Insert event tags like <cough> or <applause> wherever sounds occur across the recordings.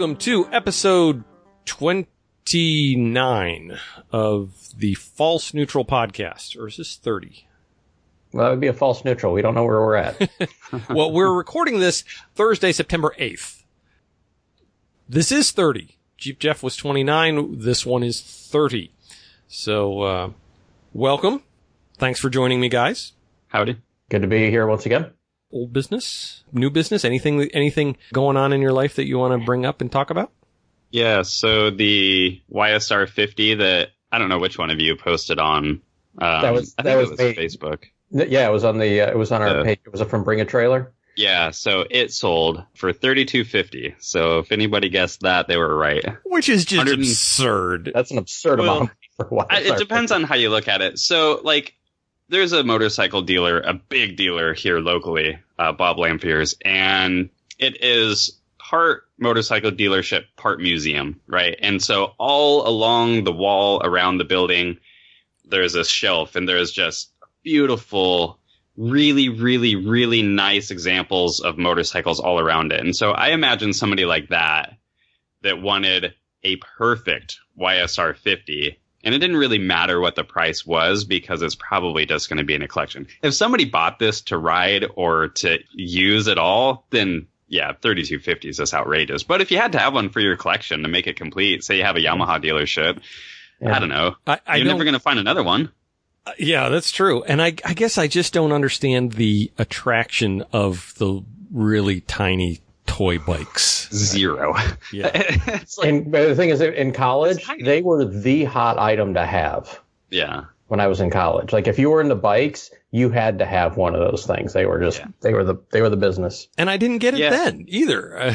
welcome to episode 29 of the False Neutral podcast. Or is this 30? Well, that would be a false neutral. We don't know where we're at. <laughs> <laughs> well, we're recording this Thursday, September 8th. This is 30. Jeep Jeff was 29. This one is 30. So, uh, welcome. Thanks for joining me, guys. Howdy. Good to be here once again old business, new business, anything anything going on in your life that you want to bring up and talk about? Yeah, so the YSR 50 that I don't know which one of you posted on. Um, that was that was, was Facebook. Yeah, it was on the uh, it was on our uh, page. It was from Bring a Trailer. Yeah, so it sold for thirty two fifty. So if anybody guessed that, they were right. Which is just absurd. That's an absurd well, amount. For it depends on how you look at it. So like there's a motorcycle dealer, a big dealer here locally, uh, Bob Lampiers, and it is part motorcycle dealership, part museum, right? And so all along the wall around the building, there's a shelf and there's just beautiful, really, really, really nice examples of motorcycles all around it. And so I imagine somebody like that that wanted a perfect YSR 50 and it didn't really matter what the price was because it's probably just going to be in a collection. If somebody bought this to ride or to use at all, then yeah, 3250 is just outrageous. But if you had to have one for your collection to make it complete, say you have a Yamaha dealership, yeah. I don't know. I, I You're never going to find another one. Uh, yeah, that's true. And I, I guess I just don't understand the attraction of the really tiny toy bikes. Zero. <laughs> Yeah. <laughs> like, and the thing is, in college, they were the hot item to have. Yeah. When I was in college, like if you were into bikes, you had to have one of those things. They were just yeah. they were the they were the business. And I didn't get it yeah. then either.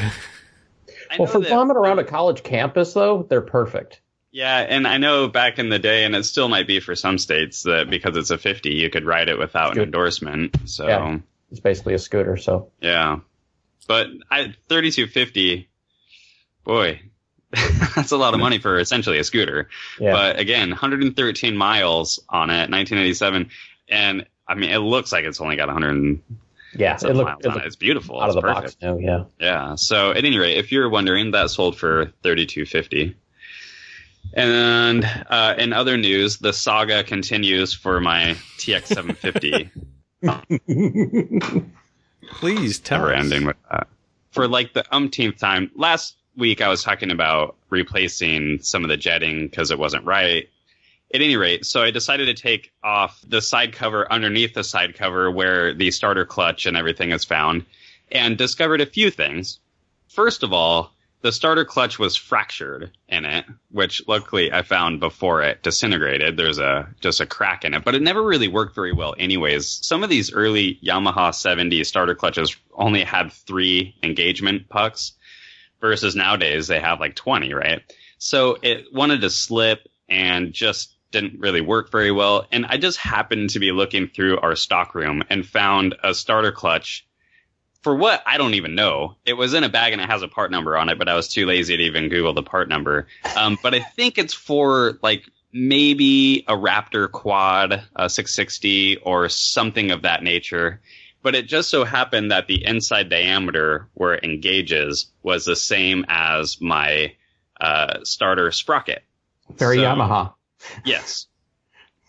<laughs> well, for bombing around a college campus, though, they're perfect. Yeah, and I know back in the day, and it still might be for some states that because it's a 50, you could ride it without Scooter. an endorsement. So yeah, it's basically a scooter. So yeah, but I 3250, boy, <laughs> that's a lot of money for essentially a scooter. Yeah. But again, 113 miles on it, 1987, and I mean, it looks like it's only got 100. Yeah, it, look, it, it. it's beautiful. Out it's of the perfect. box now, yeah. Yeah. So at any rate, if you're wondering, that sold for 3250. And uh, in other news, the saga continues for my TX750. <laughs> Please tell Never us. ending with that. For like the umpteenth time, last week I was talking about replacing some of the jetting because it wasn't right. At any rate, so I decided to take off the side cover underneath the side cover where the starter clutch and everything is found and discovered a few things. First of all, the starter clutch was fractured in it, which luckily I found before it disintegrated. There's a just a crack in it, but it never really worked very well anyways. Some of these early Yamaha 70 starter clutches only had 3 engagement pucks versus nowadays they have like 20, right? So it wanted to slip and just didn't really work very well. And I just happened to be looking through our stock room and found a starter clutch for what I don't even know. It was in a bag and it has a part number on it, but I was too lazy to even Google the part number. Um, but I think it's for like maybe a Raptor quad, a 660 or something of that nature. But it just so happened that the inside diameter where it engages was the same as my uh, starter sprocket. Very so, Yamaha. Yes.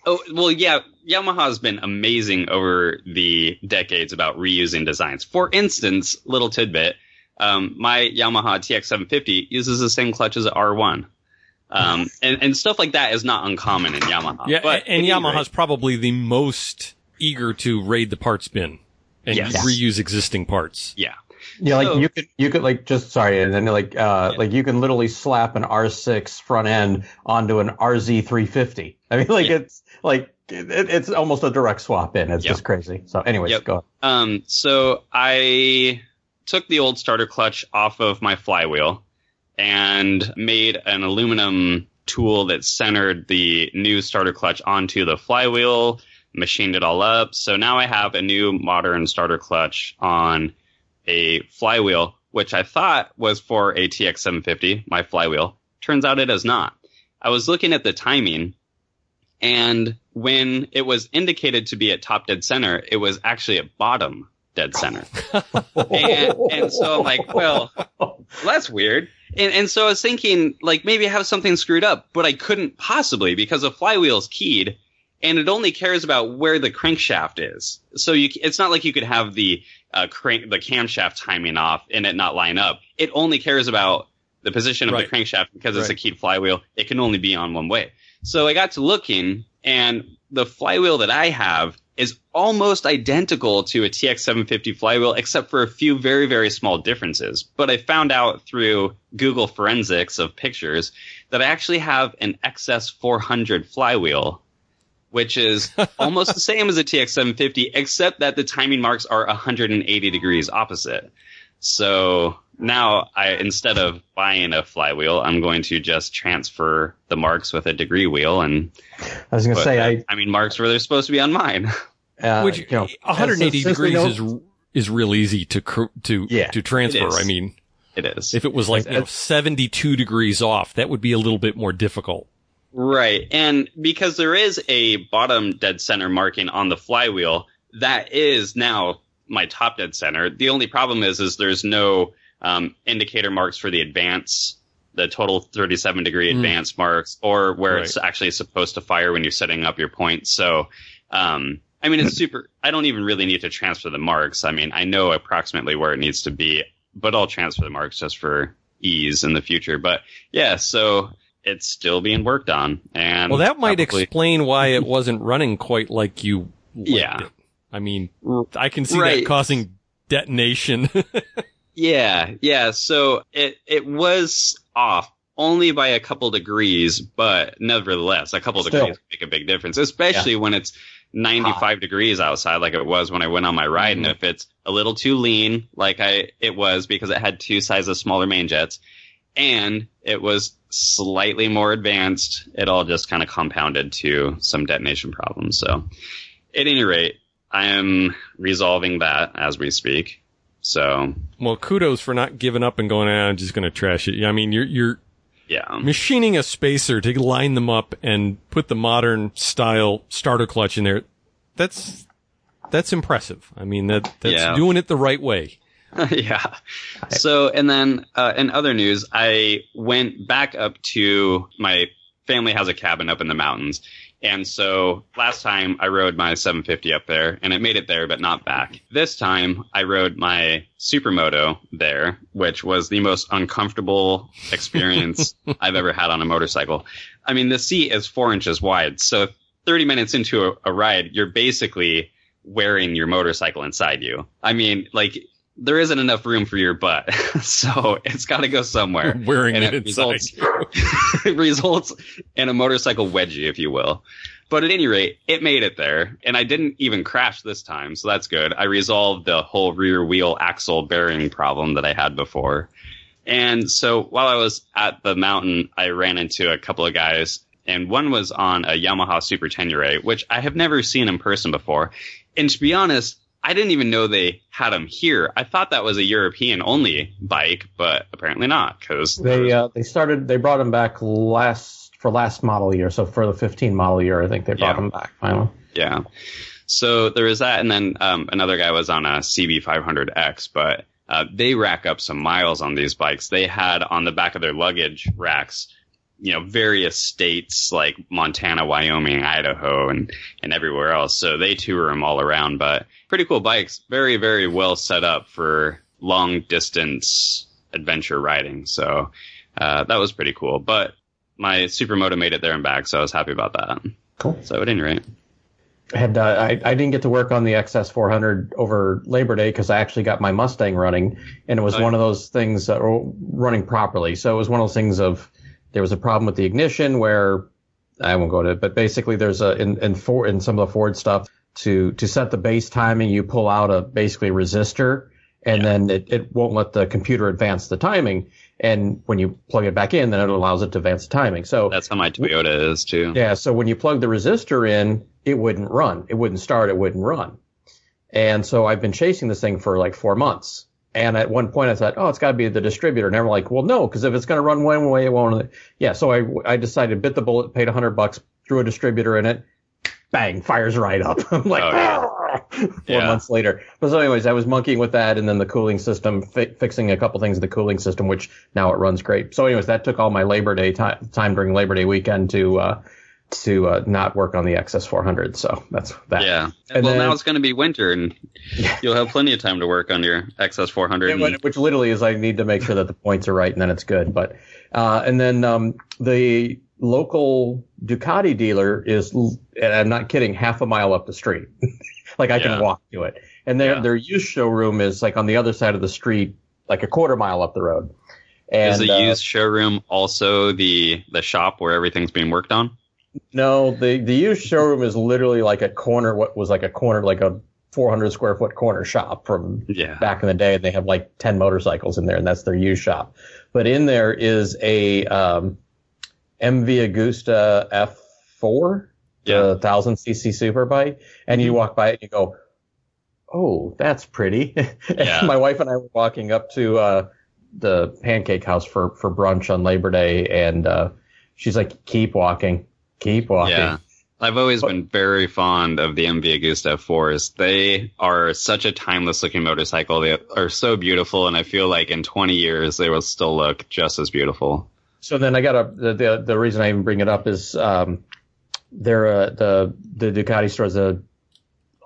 Oh well, yeah. Yamaha's been amazing over the decades about reusing designs. For instance, little tidbit: um, my Yamaha TX750 uses the same clutch as an R1. Um, <laughs> and, and stuff like that is not uncommon in Yamaha. Yeah, but and Yamaha's probably the most eager to raid the parts bin and yes. reuse existing parts. Yeah. Yeah, like you could you could like just sorry, and then like uh yeah. like you can literally slap an R6 front end onto an RZ350. I mean, like yeah. it's like it, it's almost a direct swap in. It's yep. just crazy. So, anyways, yep. go. Um, so I took the old starter clutch off of my flywheel and made an aluminum tool that centered the new starter clutch onto the flywheel, machined it all up. So now I have a new modern starter clutch on a flywheel, which I thought was for a TX750, my flywheel. Turns out it is not. I was looking at the timing and when it was indicated to be at top dead center, it was actually at bottom dead center. <laughs> and, and so I'm like, well, that's weird. And, and so I was thinking, like, maybe I have something screwed up, but I couldn't possibly because the flywheel's keyed and it only cares about where the crankshaft is. So you, it's not like you could have the, uh, crank, the camshaft timing off and it not line up. It only cares about the position of Right. the crankshaft because it's a keyed flywheel. It can only be on one way. So I got to looking and the flywheel that I have is almost identical to a TX750 flywheel, except for a few very, very small differences. But I found out through Google forensics of pictures that I actually have an XS400 flywheel, which is <laughs> almost the same as a TX750, except that the timing marks are 180 degrees opposite. So now I, instead of buying a flywheel, I'm going to just transfer the marks with a degree wheel and I was going to say, the I, mean, marks where they're supposed to be on mine. <laughs> uh, Which you know, 180 since we degrees don't- is is real easy to to Yeah, to transfer. I mean, It is. if it was like you know, 72 degrees off, that would be a little bit more difficult. Right. And because there is a bottom dead center marking on the flywheel, that is now my top dead center. The only problem is, is there's no um, indicator marks for the advance, the total 37 degree Mm. advance marks, or where it's actually supposed to fire when you're setting up your point. So, um, I mean, it's <laughs> super. I don't even really need to transfer the marks. I mean, I know approximately where it needs to be, but I'll transfer the marks just for ease in the future. But yeah, so it's still being worked on. And Well, that might probably- explain why it wasn't running quite like you. liked Yeah. it. I mean, I can see Right. that causing detonation. <laughs> Yeah, yeah. So it it was off only by a couple degrees, but nevertheless, a couple Still. degrees make a big difference, especially when it's 95 degrees outside, like it was when I went on my ride. And mm-hmm. if it's a little too lean, like I it was because it had two sizes smaller main jets, and it was slightly more advanced, it all just kind of compounded to some detonation problems. So, at any rate, I am resolving that as we speak. So, well, kudos for not giving up and going, ah, I'm just going to trash it. I mean, you're, you're yeah. machining a spacer to line them up and put the modern style starter clutch in there. That's, that's impressive. I mean, that, that's Yeah. doing it the right way. <laughs> yeah. So, and then uh, in other news, I went back up to my family has a cabin up in the mountains. And so last time I rode my 750 up there and it made it there, but not back. This time I rode my Supermoto there, which was the most uncomfortable experience <laughs> I've ever had on a motorcycle. I mean, the seat is four inches wide. So 30 minutes into a, a ride, you're basically wearing your motorcycle inside you. I mean, like, there isn't enough room for your butt, <laughs> so it's got to go somewhere. <laughs> Wearing And it, it results- <laughs> it results in a motorcycle wedgie, if you will. But at any rate, it made it there, and I didn't even crash this time, so that's good. I resolved the whole rear wheel axle bearing problem that I had before. And so while I was at the mountain, I ran into a couple of guys, and one was on a Yamaha Super Tenere, which I have never seen in person before. And to be honest, I didn't even know they had them here. I thought that was a European only bike, but apparently not, because They uh, they started they brought them back last for last model year. So for the 15 model year, I think they brought Yeah. him back finally. Yeah. So there was that, and then um, another guy was on a CB500X, but uh, they rack up some miles on these bikes. They had on the back of their luggage racks, you know, various states like Montana, Wyoming, Idaho, and and everywhere else. So they tour them all around. But pretty cool bikes, very very well set up for long distance adventure riding. So uh, that was pretty cool. But my Supermoto made it there and back, so I was happy about that. Cool. So at any rate. I had uh, I, I didn't get to work on the XS 400 over Labor Day because I actually got my Mustang running, and it was Oh, one of those things that were running properly. So it was one of those things of there was a problem with the ignition where I won't go to it, but basically there's a in in, for, in some of the Ford stuff to to set the base timing, you pull out a basically resistor, and then it, it won't let the computer advance the timing. And when you plug it back in, then it allows it to advance the timing. So That's how my Toyota is too. yeah, so when you plug the resistor in, it wouldn't run. It wouldn't start. It wouldn't run. And so I've been chasing this thing for like four months. And at one point I thought, oh, it's got to be the distributor. And I'm like, well, no, because if it's going to run one way, it won't. Yeah, so I, I decided, bit the bullet, paid a hundred bucks, threw a distributor in it, bang, fires right up. <laughs> I'm like, Oh, yeah. "Ah!" four Yeah. months later. But so anyways, I was monkeying with that and then the cooling system, fi- fixing a couple things in the cooling system, which now it runs great. So anyways, that took all my Labor Day time, time during Labor Day weekend to, uh, to, uh, not work on the XS 400. So that's that. Yeah. And well, then- now it's going to be winter, and <laughs> you'll have plenty of time to work on your XS 400. Yeah, and- which literally is I need to make sure that the points are right and then it's good. But uh, and then um, the local Ducati dealer is, and I'm not kidding, half a mile up the street. <laughs> like I Yeah. can walk to it. And their their used showroom is like on the other side of the street, like a quarter mile up the road. And is the uh, used showroom also the the shop where everything's being worked on? No, the the used showroom is literally like a corner. What was like a corner, like a 400 square foot corner shop from Yeah. back in the day. and They have like 10 motorcycles in there, and that's their used shop. But in there is a um, MV Agusta F4, Yeah. the 1000 cc superbike, and you Mhm. walk by it and you go, "Oh, that's pretty." <laughs> Yeah. my wife and I were walking up to uh, the Pancake House for for brunch on Labor Day, and uh, she's like, "Keep walking, keep walking." Yeah. I've always been very fond of the MV Agusta F4s. They are such a timeless looking motorcycle. They are so beautiful, and I feel like in 20 years they will still look just as beautiful. So then I got a the, the the reason I even bring it up is um they're uh, the the Ducati store is a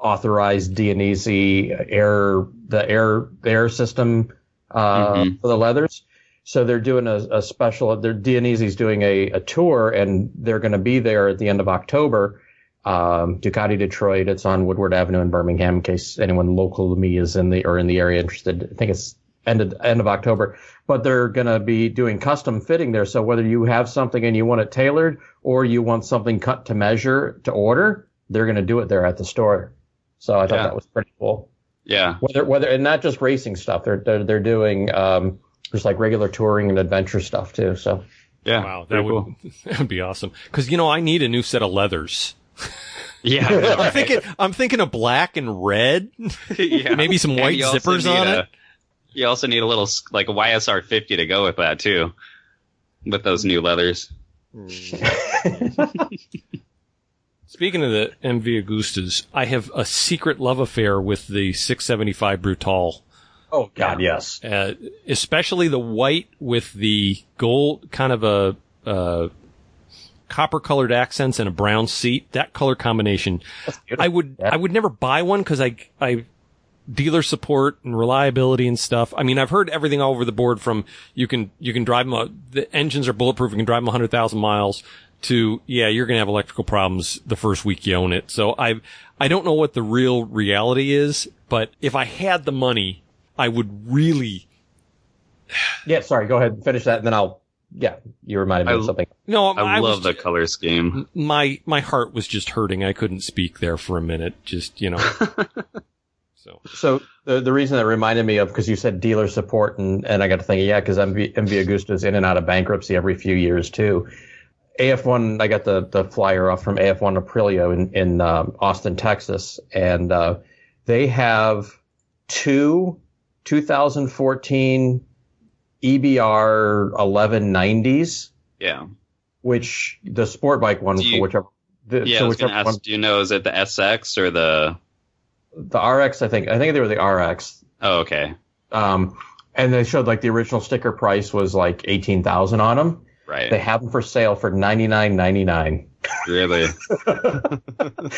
authorized Dainese air the air the air system uh Mhm. for the leathers. So they're doing a, a special. They're Dainese's doing a, a tour, and they're going to be there at the end of October. Um, Ducati Detroit. It's on Woodward Avenue in Birmingham. In case anyone local to me is in the or in the area interested, I think it's end of end of October. But they're going to be doing custom fitting there. So whether you have something and you want it tailored, or you want something cut to measure to order, they're going to do it there at the store. So I thought Yeah. that was pretty cool Yeah. whether whether and not just racing stuff. They're they're, they're doing um, just like regular touring and adventure stuff too. So Yeah. Wow, that Very would cool. <laughs> that would be awesome. Because you know, I need a new set of leathers. <laughs> Yeah. <laughs> I'm thinking, I'm thinking of black and red. yeah. Maybe some white zippers on a- it. You also need a little like a YSR 50 to go with that too. With those new leathers. Speaking of the MV Agustas, I have a secret love affair with the 675 Brutal. Oh god, yes. uh, especially the white with the gold, kind of a uh, copper colored accents and a brown seat. That color combination, I would Yeah. I would never buy one because I I dealer support and reliability and stuff. I mean, I've heard everything all over the board from you can you can drive them. The engines are bulletproof. You can drive them 100,000 miles. To yeah, you're gonna have electrical problems the first week you own it. So I I don't know what the real reality is, but if I had the money, I would really Yeah, sorry. Go ahead and finish that, and then I'll. Yeah, you reminded me I- of something. No, I, was love the color scheme. my my heart was just hurting. I couldn't speak there for a minute. Just you know. <laughs> so So the the reason that reminded me of because you said dealer support, and and I got to thinking, yeah, because MV MV Agusta is in and out of bankruptcy every few years too. AF1, I got the the flyer off from AF1 Aprilia in in um, Austin, Texas, and uh, they have two 2014 E EBR 1190s, Yeah. which the sport bike one Do for you- whichever. The, Yeah, so I was gonna ask, one, do you know, is it the SX or the, the RX, I think. I think they were the RX. oh, okay. Um, and they showed like the original sticker price was like eighteen thousand on them. Right. They have them for sale for ninety nine ninety nine. Really? <laughs>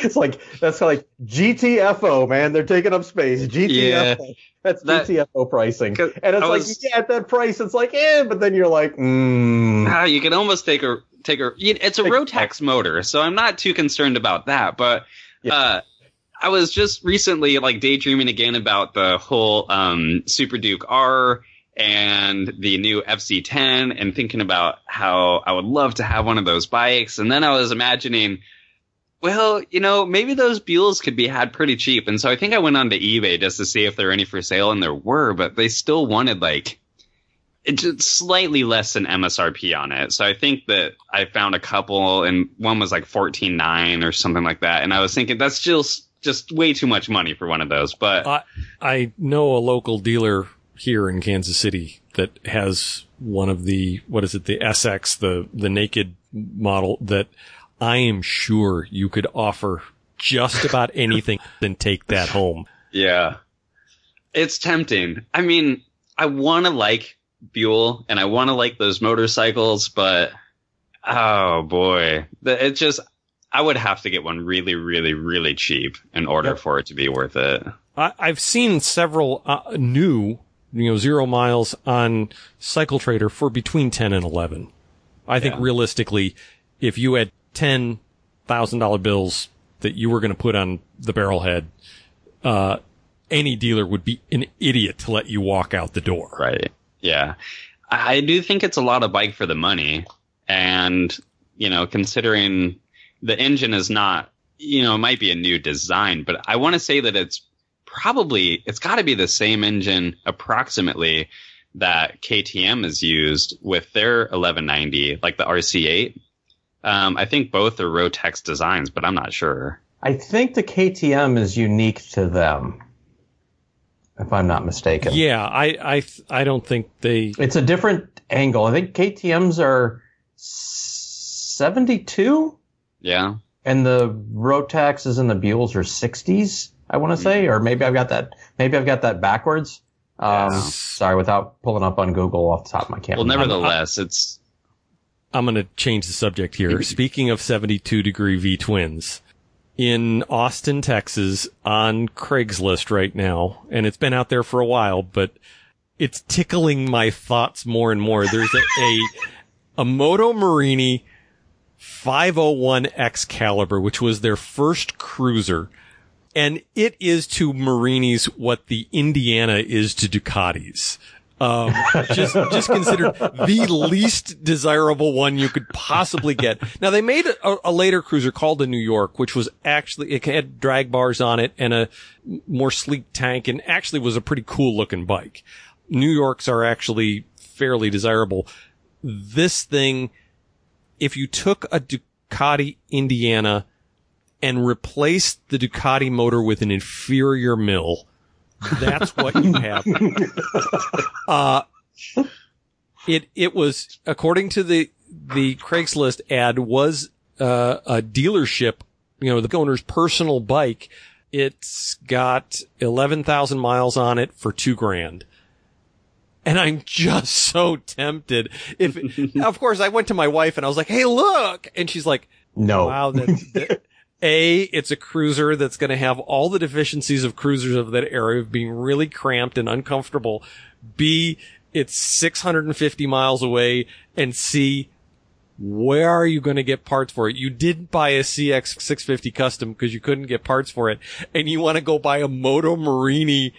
it's like that's like GTFO, man. They're taking up space. GTFO. Yeah. That's That- GTFO pricing. And it's I like, was- yeah, at that price, it's like, eh, but then you're like, mm. Ah, you can almost take a take a. It's a Rotax motor, so I'm not too concerned about that. But Yeah. uh, I was just recently like daydreaming again about the whole um, Super Duke R and the new FZ10, and thinking about how I would love to have one of those bikes. And then I was imagining, well, you know, maybe those Buells could be had pretty cheap. And so I think I went onto eBay just to see if there were any for sale, and there were, but they still wanted like slightly less than MSRP on it. So I think that I found a couple, and one was like fourteen nine or something like that. And I was thinking that's just just way too much money for one of those. But I I know a local dealer here in Kansas City that has one of the what is it the SX the the naked model that I am sure you could offer just about <laughs> anything and take that home. Yeah. It's tempting. I mean, I want to like Buell and I want to like those motorcycles, but oh boy, it just, I would have to get one really, really, really cheap in order yep. for it to be worth it. I, have seen several uh, new, you know, zero miles on Cycle Trader for between 10 and 11. I think yeah. realistically, if you had ten thousand dollar bills that you were going to put on the barrelhead, uh, any dealer would be an idiot to let you walk out the door. Right. Yeah. I do think it's a lot of bike for the money. And, you know, considering the engine is not, you know, it might be a new design, but I want to say that it's probably, it's got to be the same engine approximately that KTM has used with their 1190, like the RC8. Um, I think both are Rotax designs, but I'm not sure. I think the KTM is unique to them, if I'm not mistaken. Yeah, I I I don't think they. It's a different angle. I think KTM's are 72. Yeah. And the Rotaxes and the Buells are 60s. I want to say, or maybe I've got that. Maybe I've got that backwards. Um, sorry, without pulling up on Google off the top of my camera. Well, nevertheless, it's I'm going to change the subject here. <laughs> Speaking of 72 degree V twins, in Austin, Texas, on Craigslist right now, and it's been out there for a while, but it's tickling my thoughts more and more. There's a, a, a Moto Morini 501 Excalibur, which was their first cruiser. And it is to Morinis what the Indiana is to Ducatis. Um, <laughs> just, just considered the least desirable one you could possibly get. Now they made a, a, later cruiser called the New York, which was actually, it had drag bars on it and a more sleek tank and actually was a pretty cool looking bike. New Yorks are actually fairly desirable. This thing, if you took a Ducati Indiana and replaced the Ducati motor with an inferior mill, that's what you have. <laughs> uh, it, it was, according to the, the Craigslist ad was, uh, a dealership, you know, the owner's personal bike. It's got 11,000 miles on it for two grand. And I'm just <laughs> so tempted. If, <laughs> of course, I went to my wife and I was like, Hey, look. And she's like, no. Wow. That, that, a, it's a cruiser that's going to have all the deficiencies of cruisers of that era of being really cramped and uncomfortable. B, it's 650 miles away. And C, where are you going to get parts for it? You didn't buy a CX 650 custom because you couldn't get parts for it. And you want to go buy a Moto Morini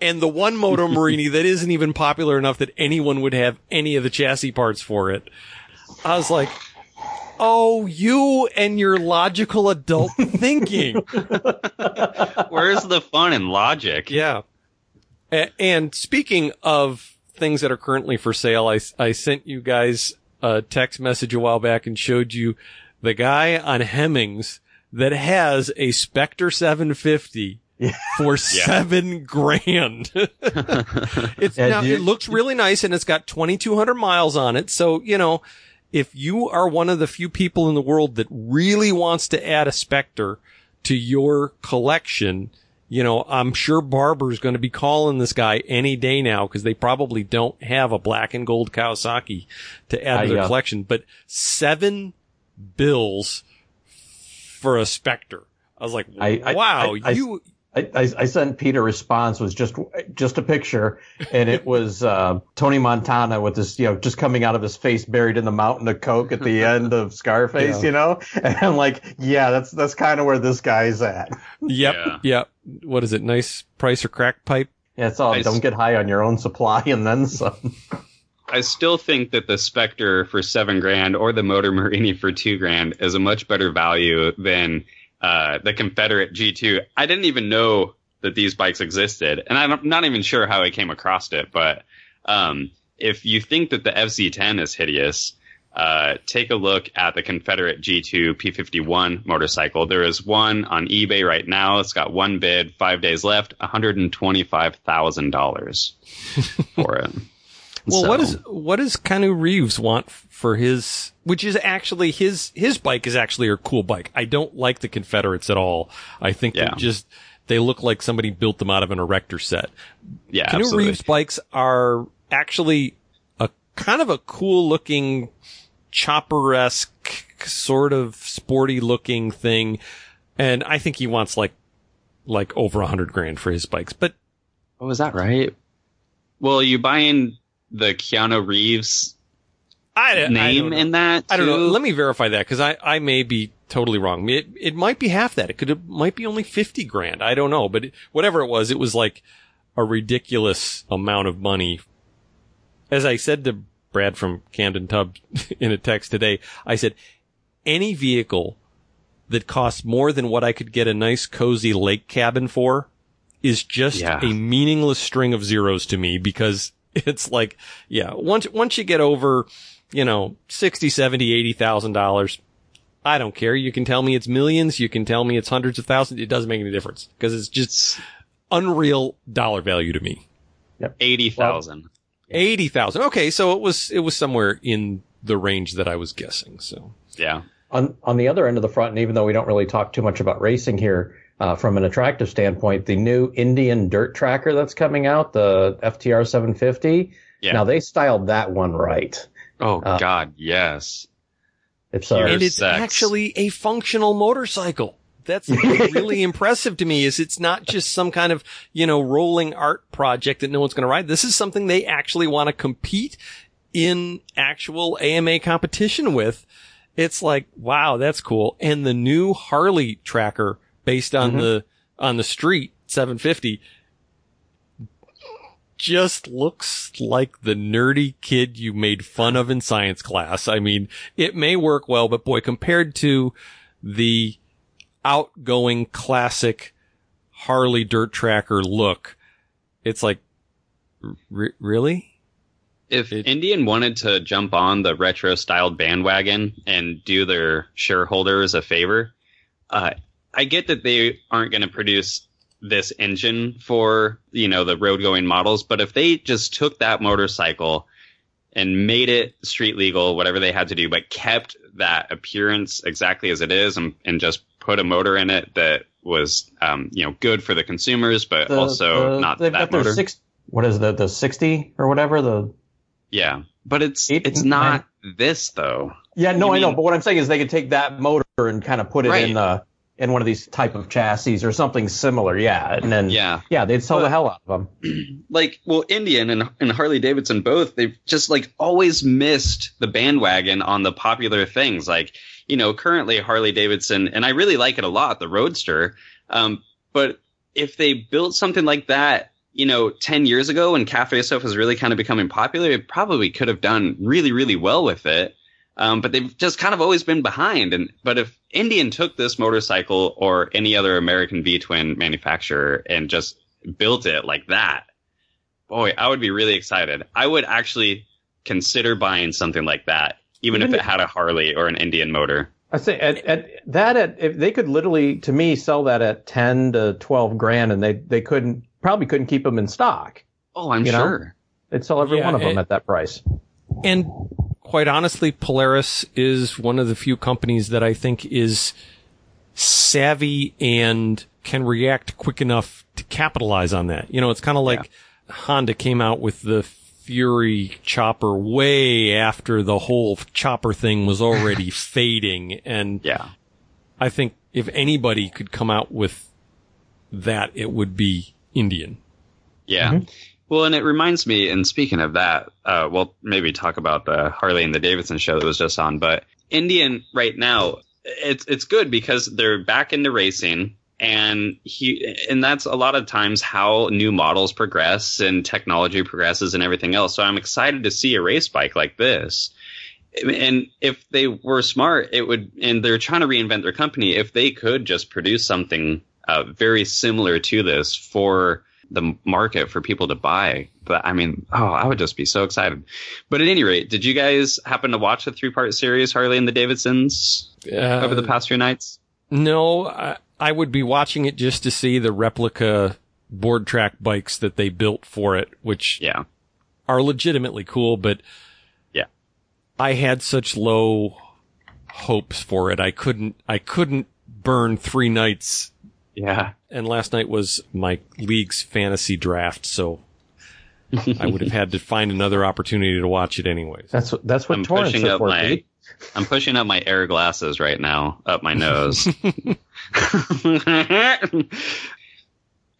and the one Moto Morini <laughs> that isn't even popular enough that anyone would have any of the chassis parts for it. I was like, Oh, you and your logical adult <laughs> thinking. Where's the fun in logic? Yeah. A- and speaking of things that are currently for sale, I, I sent you guys a text message a while back and showed you the guy on Hemmings that has a Spectre 750 <laughs> yeah. for seven grand. <laughs> it's now, it looks really nice and it's got 2200 miles on it. So, you know, if you are one of the few people in the world that really wants to add a Spectre to your collection, you know, I'm sure Barber's going to be calling this guy any day now because they probably don't have a black and gold Kawasaki to add to their uh, collection. But seven bills for a Spectre. I was like, I, wow, I, you I, I, sent Peter a response was just just a picture, and it was uh, Tony Montana with this, you know, just coming out of his face buried in the mountain of coke at the <laughs> end of Scarface, yeah. you know. And I'm like, yeah, that's that's kind of where this guy's at. Yep, yeah. yep. What is it? Nice price or crack pipe? Yeah, it's all. I don't s- get high on your own supply and then some. I still think that the Spectre for seven grand or the Moto Morini for two grand is a much better value than uh, the Confederate G2. I didn't even know that these bikes existed, and I'm not even sure how I came across it. But um, if you think that the FZ10 is hideous, uh, take a look at the Confederate G2 P51 motorcycle. There is one on eBay right now. It's got one bid, five days left, $125,000 <laughs> for it. Well, So- what is what does Keanu Reeves want for his? Which is actually his his bike is actually a cool bike. I don't like the Confederates at all. I think Yeah. they just they look like somebody built them out of an erector set. Yeah, Keanu absolutely. Reeves bikes are actually a kind of a cool looking chopper esque sort of sporty looking thing. And I think he wants like, like over a hundred grand for his bikes, but Oh, was that right? Well, you buying the Keanu Reeves I, I name know. in that? I don't know. Let me verify that because I, I may be totally wrong. It, it might be half that. It could, it might be only 50 grand. I don't know, but it, whatever it was, it was like a ridiculous amount of money. As I said to Brad from Camden Tub <laughs> in a text today, I said, any vehicle that costs more than what I could get a nice cozy lake cabin for is just Yeah. a meaningless string of zeros to me because <laughs> it's like, yeah, once, once you get over, you know, 60, 70, 80,000 dollars, I don't care. You can tell me it's millions. You can tell me it's hundreds of thousands. It doesn't make any difference because it's just unreal dollar value to me. Yep. eighty thousand. 80,000. Okay. So it was, it was somewhere in the range that I was guessing. So yeah, On on the other end of the front, and even though we don't really talk too much about racing here, uh, from an attractive standpoint, the new Indian dirt tracker that's coming out, the FTR 750. Yeah. Now they styled that one right. Oh Uh, God, yes. It's uh, Pure and it's sex. actually a functional motorcycle. That's really <laughs> impressive to me is it's not just some kind of, you know, rolling art project that no one's going to ride. This is something they actually want to compete in actual AMA competition with. It's like, wow, that's cool. And the new Harley tracker based on the, on the street 750 just looks like the nerdy kid you made fun of in science class. I mean, it may work well, but boy, compared to the outgoing classic Harley dirt tracker look, it's like, r- really? If It- Indian wanted to jump on the retro styled bandwagon and do their shareholders a favor, uh, I get that they aren't going to produce this engine for you know the road going models, but if they just took that motorcycle and made it street legal, whatever they had to do, but kept that appearance exactly as it is, and, and just put a motor in it that was um, you know good for the consumers, but the- also the- not they've that got their motor. six. What is the the 60 or whatever the Yeah, but it's Eight- it's not this though. Yeah, no, You I know, but what I'm saying is they could take that motor and kind of put it Right. in uh in one of these type of chassis or something similar. Yeah, and then Yeah, yeah, they'd sell But- the hell out of them. <clears throat> like well, Indian and and Harley Davidson both they've just like always missed the bandwagon on the popular things. Like you know, currently Harley Davidson, and I really like it a lot, the Roadster. Um, but if they built something like that, you know, ten years ago when cafe stuff was really kind of becoming popular, it probably could have done really really well with it. Um, but they've just kind of always been behind. And but if Indian took this motorcycle or any other American V twin manufacturer and just built it like that, boy, I would be really excited. I would actually consider buying something like that, even if it had a Harley or an Indian motor. I say at, at that at if they could literally to me sell that at 10 to 12 grand and they they couldn't probably couldn't keep them in stock. Oh, I'm You know? sure. They'd sell every Yeah, one of them it- at that price. And quite honestly, Polaris is one of the few companies that I think is savvy and can react quick enough to capitalize on that. You know, it's kind of like Honda came out with the Fury chopper way after the whole chopper thing was already <laughs> fading. And Yeah. I think if anybody could come out with that, it would be Indian. Yeah. Mm-hmm. Well, and it reminds me, and speaking of that, uh, we'll maybe talk about the Harley and the Davidson show that was just on, but Indian right now, it's, it's good because they're back into racing and he, and that's a lot of times how new models progress and technology progresses and everything else. So I'm excited to see a race bike like this. and if they were smart, it would, and they're trying to reinvent their company. If they could just produce something uh, very similar to this for the market for people to buy, but I mean, oh, I would just be so excited. But at any rate, did you guys happen to watch the three part series Harley and the Davidsons Uh, over the past few nights? No, I, I would be watching it just to see the replica board track bikes that they built for it, which Yeah, are legitimately cool, but Yeah. I had such low hopes for it. I couldn't, I couldn't burn three nights yeah. and last night was my league's fantasy draft, so I would have had to find another opportunity to watch it anyways. That's what that's what I'm torrents pushing are up for. my Pete. I'm pushing up my air glasses right now up my nose. <laughs> <laughs>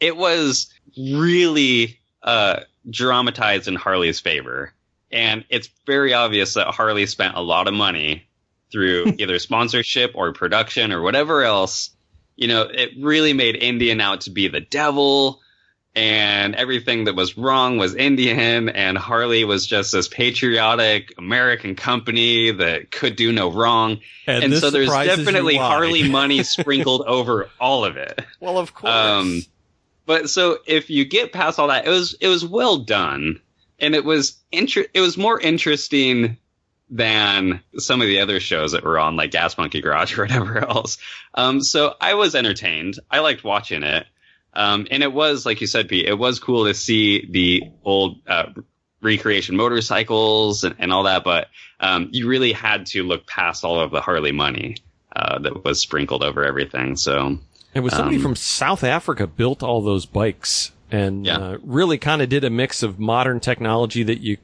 it was really uh, dramatized in Harley's favor, and it's very obvious that Harley spent a lot of money through <laughs> either sponsorship or production or whatever else. You know, it really made Indian out to be the devil and everything that was wrong was Indian, and Harley was just this patriotic American company that could do no wrong. And, this so there's definitely. Harley <laughs> money sprinkled over all of it. Well, of course. Um, But so if you get past all that, it was it was well done, and it was inter- it was more interesting than some of the other shows that were on, like Gas Monkey Garage or whatever <laughs> else. Um, so I was entertained. I liked watching it. Um, and it was, like you said, Pete, it was cool to see the old uh, recreation motorcycles and, and all that, but um, you really had to look past all of the Harley money uh, that was sprinkled over everything. So it was somebody um, from South Africa built all those bikes and Yeah. uh, really kind of did a mix of modern technology that you,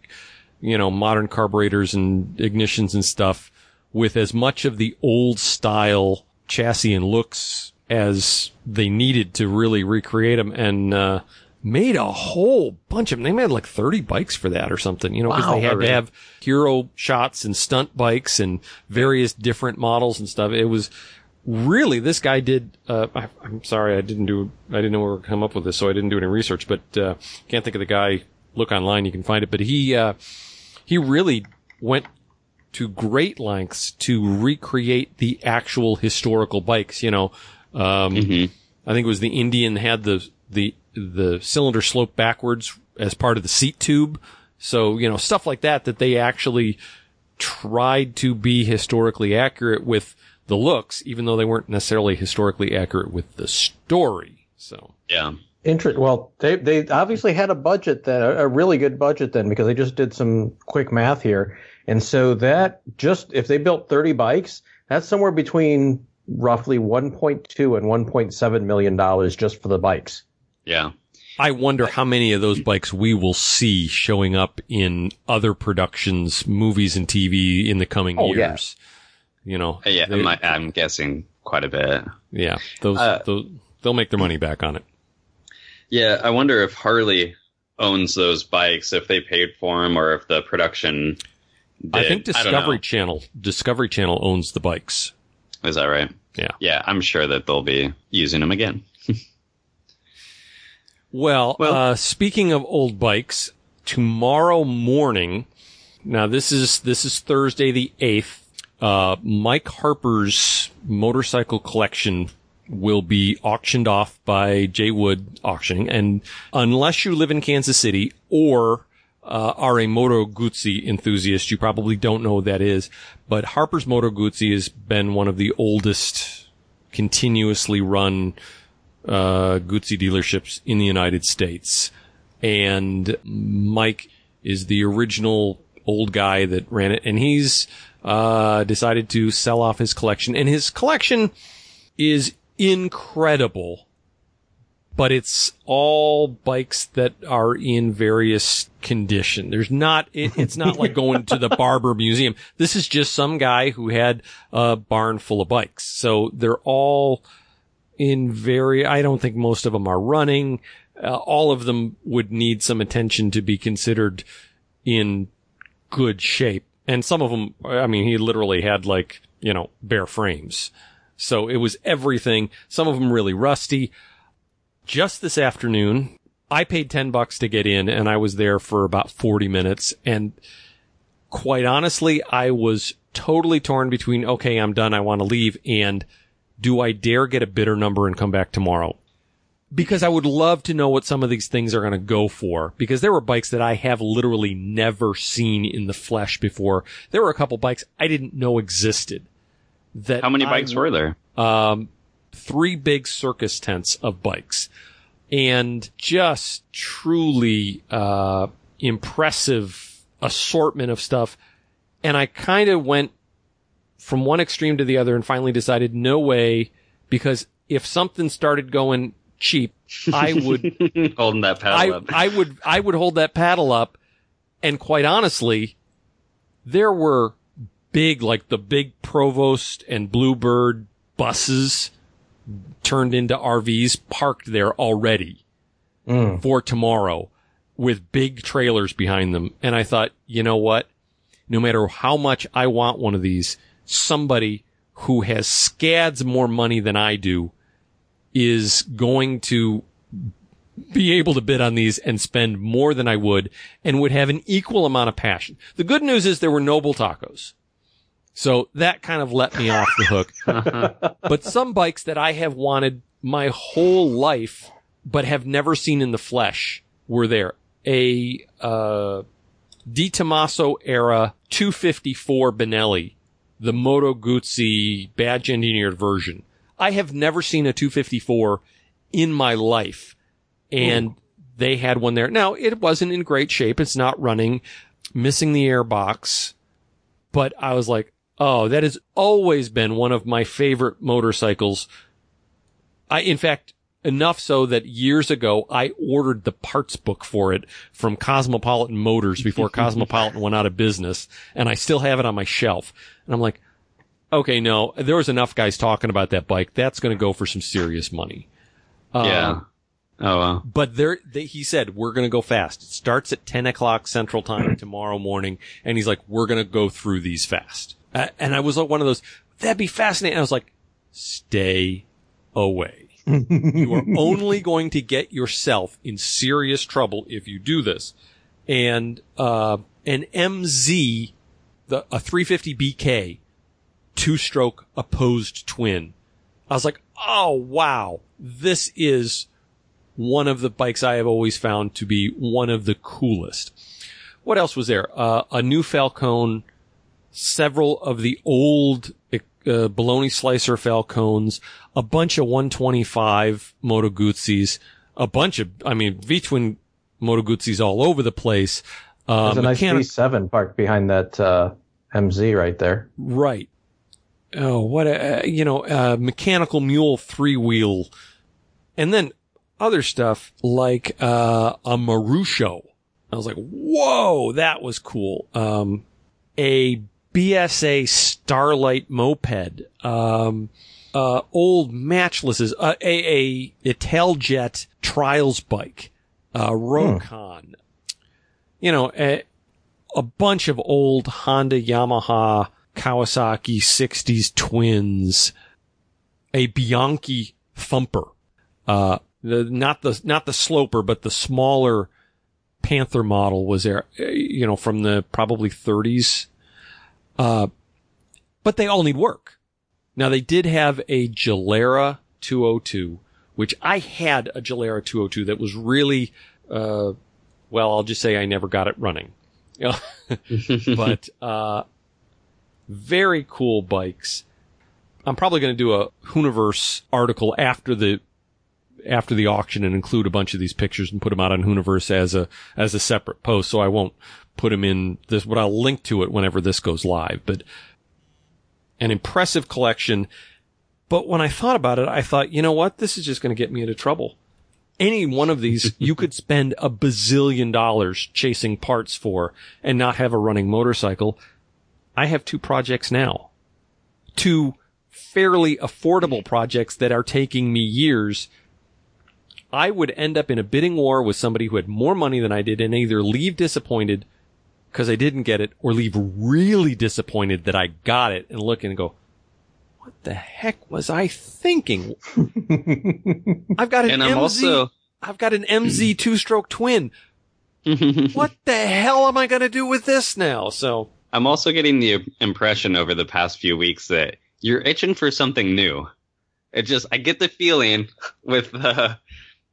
you know, modern carburetors and ignitions and stuff with as much of the old style chassis and looks as they needed to really recreate them and, uh, made a whole bunch of them. They made like 30 bikes for that or something, you know, because Wow. they had Really? to have hero shots and stunt bikes and various different models and stuff. It was really, this guy did, uh, I, I'm sorry, I didn't do, I didn't know where to come up with this, so I didn't do any research, but, uh, can't think of the guy. Look online, you can find it, but he, uh, he really went to great lengths to recreate the actual historical bikes, you know, um, mhm. I think it was the Indian had the the the cylinder sloped backwards as part of the seat tube. So you know stuff like that that they actually tried to be historically accurate with the looks, even though they weren't necessarily historically accurate with the story. So yeah. Inter- well, they they obviously had a budget that a, a really good budget then because they just did some quick math here, and so that just if they built 30 bikes, that's somewhere between roughly 1.2 and 1.7 million dollars just for the bikes. Yeah. I wonder how many of those bikes we will see showing up in other productions, movies, and TV in the coming Oh, yeah. years. You know, Yeah. they- I'm, I'm guessing quite a bit. yeah, those, Uh, those they'll make their money back on it. Yeah. I wonder if Harley owns those bikes, if they paid for them, or if the production. Did. I think Discovery know. Channel Discovery Channel owns the bikes. Is that right? Yeah. Yeah. I'm sure that they'll be using them again. <laughs> Well, Well- uh, speaking of old bikes, tomorrow morning. Now this is this is Thursday the eighth. Uh, Mike Harper's motorcycle collection will be auctioned off by Jay Wood Auctioning, and unless you live in Kansas City or uh, are a Moto Guzzi enthusiast, you probably don't know what that is. But Harper's Moto Guzzi has been one of the oldest continuously run uh, Guzzi dealerships in the United States. And Mike is the original old guy that ran it. And he's, uh, decided to sell off his collection. And his collection is incredible. But it's all bikes that are in various condition. There's not, it, it's not like <laughs> going to the Barber Museum. This is just some guy who had a barn full of bikes. So they're all, in very, I don't think most of them are running. Uh, all of them would need some attention to be considered in good shape. And some of them, I mean, he literally had like, you know, bare frames. So it was everything. Some of them really rusty. Just this afternoon, I paid 10 bucks to get in and I was there for about 40 minutes and quite honestly, I was totally torn between, okay, I'm done. I want to leave. And do I dare get a bidder number and come back tomorrow? Because I would love to know what some of these things are going to go for. Because there were bikes that I have literally never seen in the flesh before. There were a couple bikes I didn't know existed. That How many I bikes were there? um, three big circus tents of bikes and just truly, uh, impressive assortment of stuff. And I kind of went from one extreme to the other and finally decided no way because if something started going cheap, I would <laughs> Holding that paddle I, up. I would I would hold that paddle up, and quite honestly, there were big like the big Prevost and Bluebird buses turned into RVs parked there already Mm. for tomorrow with big trailers behind them. And I thought, you know what? No matter how much I want one of these, somebody who has scads more money than I do is going to be able to bid on these and spend more than I would and would have an equal amount of passion. The good news is there were no Bultacos. So that kind of let me off the hook. <laughs> but some bikes that I have wanted my whole life, but have never seen in the flesh were there. A, uh, De Tomaso era 254 Benelli, the Moto Guzzi badge engineered version. I have never seen a 254 in my life. And they had one there. Now, it wasn't in great shape. It's not running, missing the airbox. But I was like, oh, that has always been one of my favorite motorcycles. I, in fact, enough so that years ago I ordered the parts book for it from Cosmopolitan Motors before <laughs> Cosmopolitan went out of business and I still have it on my shelf. And I'm like, okay, no, there was enough guys talking about that bike. That's going to go for some serious money. yeah. Um, Oh well. but there, they, he said, we're going to go fast. It starts at 10 o'clock central time tomorrow morning. And he's like, we're going to go through these fast. Uh, and I was like one of those, that'd be fascinating. And I was like, stay away. <laughs> you are only going to get yourself in serious trouble if you do this. And, uh, an MZ, the, a 350 BK, two stroke opposed twin. I was like, oh wow, this is one of the bikes I have always found to be one of the coolest. What else was there? Uh, a new Falcone, several of the old uh, bologna slicer Falcones, a bunch of 125 Moto Guzzis, a bunch of, I mean, V-twin Moto Guzzis all over the place. Uh, There's a nice mechanic- V7 parked behind that uh, MZ right there. Right. Oh, what a, uh, you know, uh, mechanical mule three wheel. And then other stuff like, uh, a Marusho. I was like, whoa, that was cool. Um, a BSA Starlight moped. Um, uh, old matchlesses, uh, a, a Italjet trials bike, uh, Rokon. You know, a, a bunch of old Honda, Yamaha, Kawasaki 60s twins, a Bianchi thumper, uh, the, not the, not the sloper, but the smaller Panther model was there, uh, you know, from the probably 30s. Uh, but they all need work. Now they did have a Gilera 202, which I had a Gilera 202 that was really, uh, well, I'll just say I never got it running. <laughs> but, uh, very cool bikes. I'm probably going to do a Hooniverse article after the after the auction and include a bunch of these pictures and put them out on Hooniverse as a as a separate post. So I won't put them in this, but I'll link to it whenever this goes live. But an impressive collection. But when I thought about it, I thought, you know what? This is just going to get me into trouble. Any one of these, you could spend a bazillion dollars chasing parts for and not have a running motorcycle. I have two projects now. Two fairly affordable projects that are taking me years. I would end up in a bidding war with somebody who had more money than I did and either leave disappointed because I didn't get it or leave really disappointed that I got it and look and go, what the heck was I thinking? <laughs> I've got an and I'm MZ, also I've got an MZ two stroke twin. <laughs> What the hell am I going to do with this now? So I'm also getting the impression over the past few weeks that you're itching for something new. It just, I get the feeling <laughs> with, uh,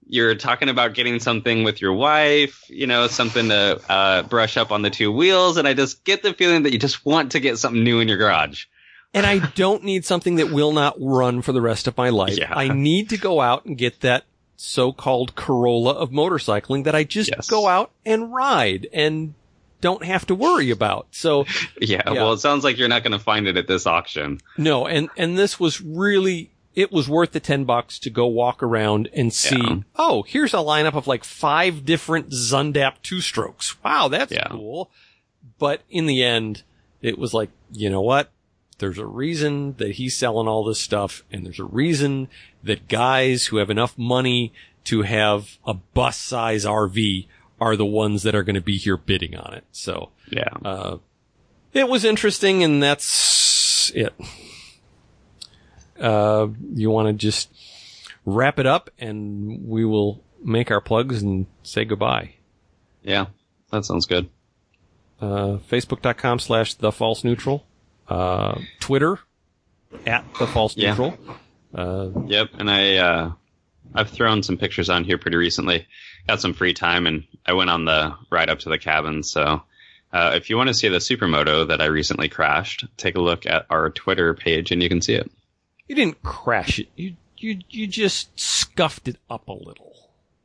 you're talking about getting something with your wife, you know, something to uh, brush up on the two wheels, and I just get the feeling that you just want to get something new in your garage. And I <laughs> don't need something that will not run for the rest of my life. Yeah. I need to go out and get that so-called Corolla of motorcycling that I just Yes. go out and ride and don't have to worry about. So <laughs> Yeah, Yeah. well, it sounds like you're not going to find it at this auction. no, and, and this was really, it was worth the 10 bucks to go walk around and see, Yeah. oh, here's a lineup of like five different Zundapp two strokes. Wow, that's Yeah. cool. But in the end, it was like, you know what? There's a reason that he's selling all this stuff, and there's a reason that guys who have enough money to have a bus size RV are the ones that are going to be here bidding on it. So, Yeah. uh, it was interesting, and that's it. Uh, you want to just wrap it up, and we will make our plugs and say goodbye. yeah, that sounds good. Uh, Facebook.com slash the false neutral. Uh, Twitter at the false Yeah. neutral. Uh, Yep, and I uh, I've thrown some pictures on here pretty recently. Got some free time, and I went on the ride up to the cabin. So, uh, if you want to see the supermoto that I recently crashed, take a look at our Twitter page, and you can see it. You didn't crash it. You, you, you just scuffed it up a little.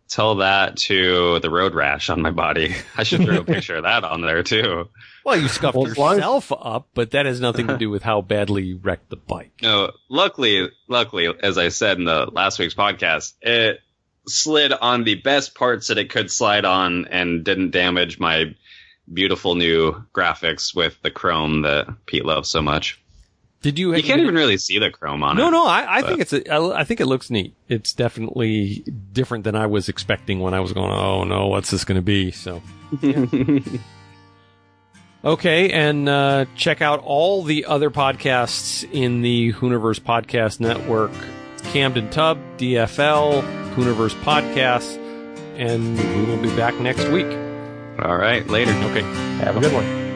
Tell that to the road rash on my body. I should throw a <laughs> picture of that on there too. Well, you scuffed Well, as long yourself up, but that has nothing to do with how badly you wrecked the bike. No, luckily, luckily, as I said in the last week's podcast, it slid on the best parts that it could slide on and didn't damage my beautiful new graphics with the chrome that Pete loves so much. Did you? You can't even really see the chrome on No, it. no. No. I, I think it's. A, I, I think it looks neat. It's definitely different than I was expecting when I was going. Oh no, what's this going to be? So <laughs> okay, and uh, check out all the other podcasts in the Hooniverse Podcast Network: Camden Tub, DFL, Hooniverse Podcast, and we will be back next week. All right, later. Okay. Have a good one.